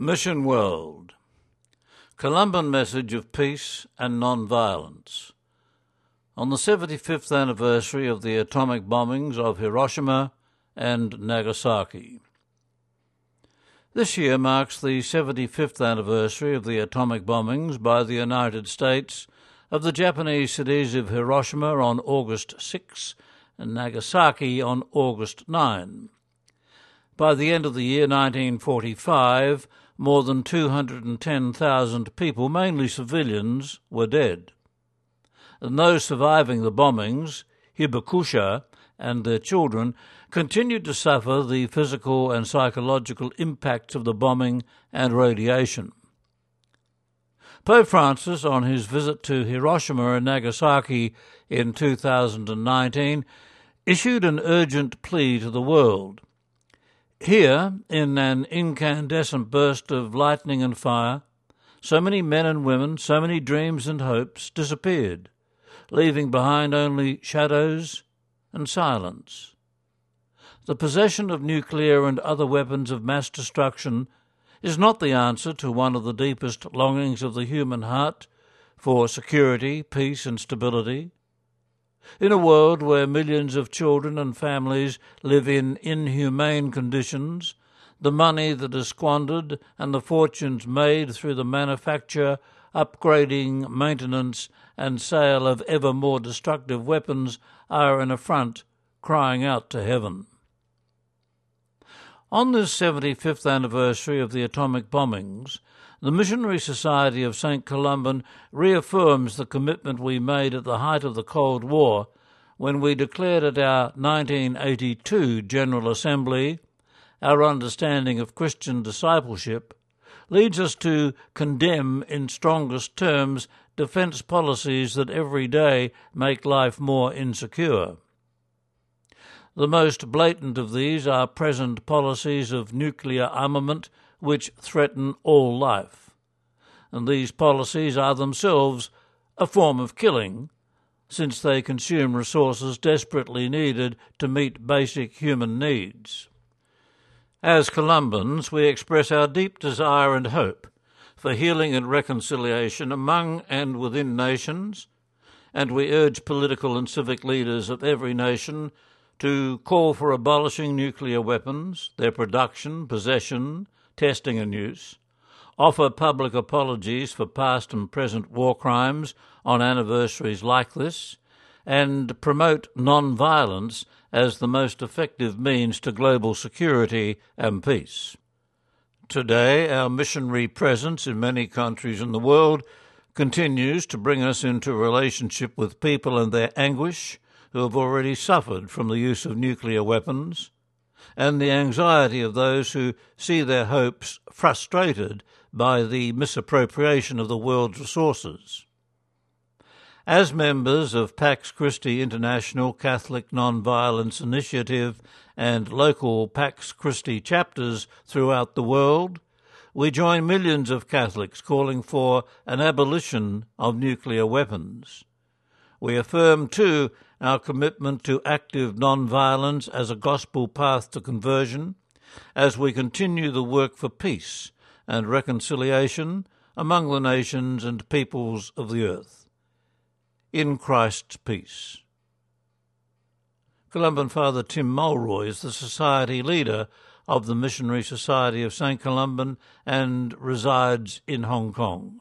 Mission World Columban Message of Peace and Non-Violence On the 75th anniversary of the atomic bombings of Hiroshima and Nagasaki. This year marks the 75th anniversary of the atomic bombings by the United States of the Japanese cities of Hiroshima on August 6 and Nagasaki on August 9. By the end of the year 1945, more than 210,000 people, mainly civilians, were dead. And those surviving the bombings, Hibakusha, and their children, continued to suffer the physical and psychological impacts of the bombing and radiation. Pope Francis, on his visit to Hiroshima and Nagasaki in 2019, issued an urgent plea to the world here, in an incandescent burst of lightning and fire, so many men and women, so many dreams and hopes disappeared, leaving behind only shadows and silence. The possession of nuclear and other weapons of mass destruction is not the answer to one of the deepest longings of the human heart for security, peace, and stability. In a world where millions of children and families live in inhumane conditions, the money that is squandered and the fortunes made through the manufacture, upgrading, maintenance, and sale of ever more destructive weapons are an affront crying out to heaven. On this 75th anniversary of the atomic bombings, the Missionary Society of St. Columban reaffirms the commitment we made at the height of the Cold War when we declared at our 1982 General Assembly our understanding of Christian discipleship leads us to condemn in strongest terms defense policies that every day make life more insecure. The most blatant of these are present policies of nuclear armament which threaten all life. And these policies are themselves a form of killing, since they consume resources desperately needed to meet basic human needs. As Columbans, we express our deep desire and hope for healing and reconciliation among and within nations, and we urge political and civic leaders of every nation to call for abolishing nuclear weapons, their production, possession, testing and use, offer public apologies for past and present war crimes on anniversaries like this, and promote non violence as the most effective means to global security and peace. Today, our missionary presence in many countries in the world continues to bring us into relationship with people and their anguish who have already suffered from the use of nuclear weapons and the anxiety of those who see their hopes frustrated by the misappropriation of the world's resources. As members of Pax Christi International Catholic Nonviolence Initiative and local Pax Christi chapters throughout the world, we join millions of Catholics calling for an abolition of nuclear weapons. We affirm, too, our commitment to active nonviolence as a gospel path to conversion as we continue the work for peace and reconciliation among the nations and peoples of the earth. In Christ's peace. Columban Father Tim Mulroy is the society leader of the Missionary Society of St. Columban and resides in Hong Kong.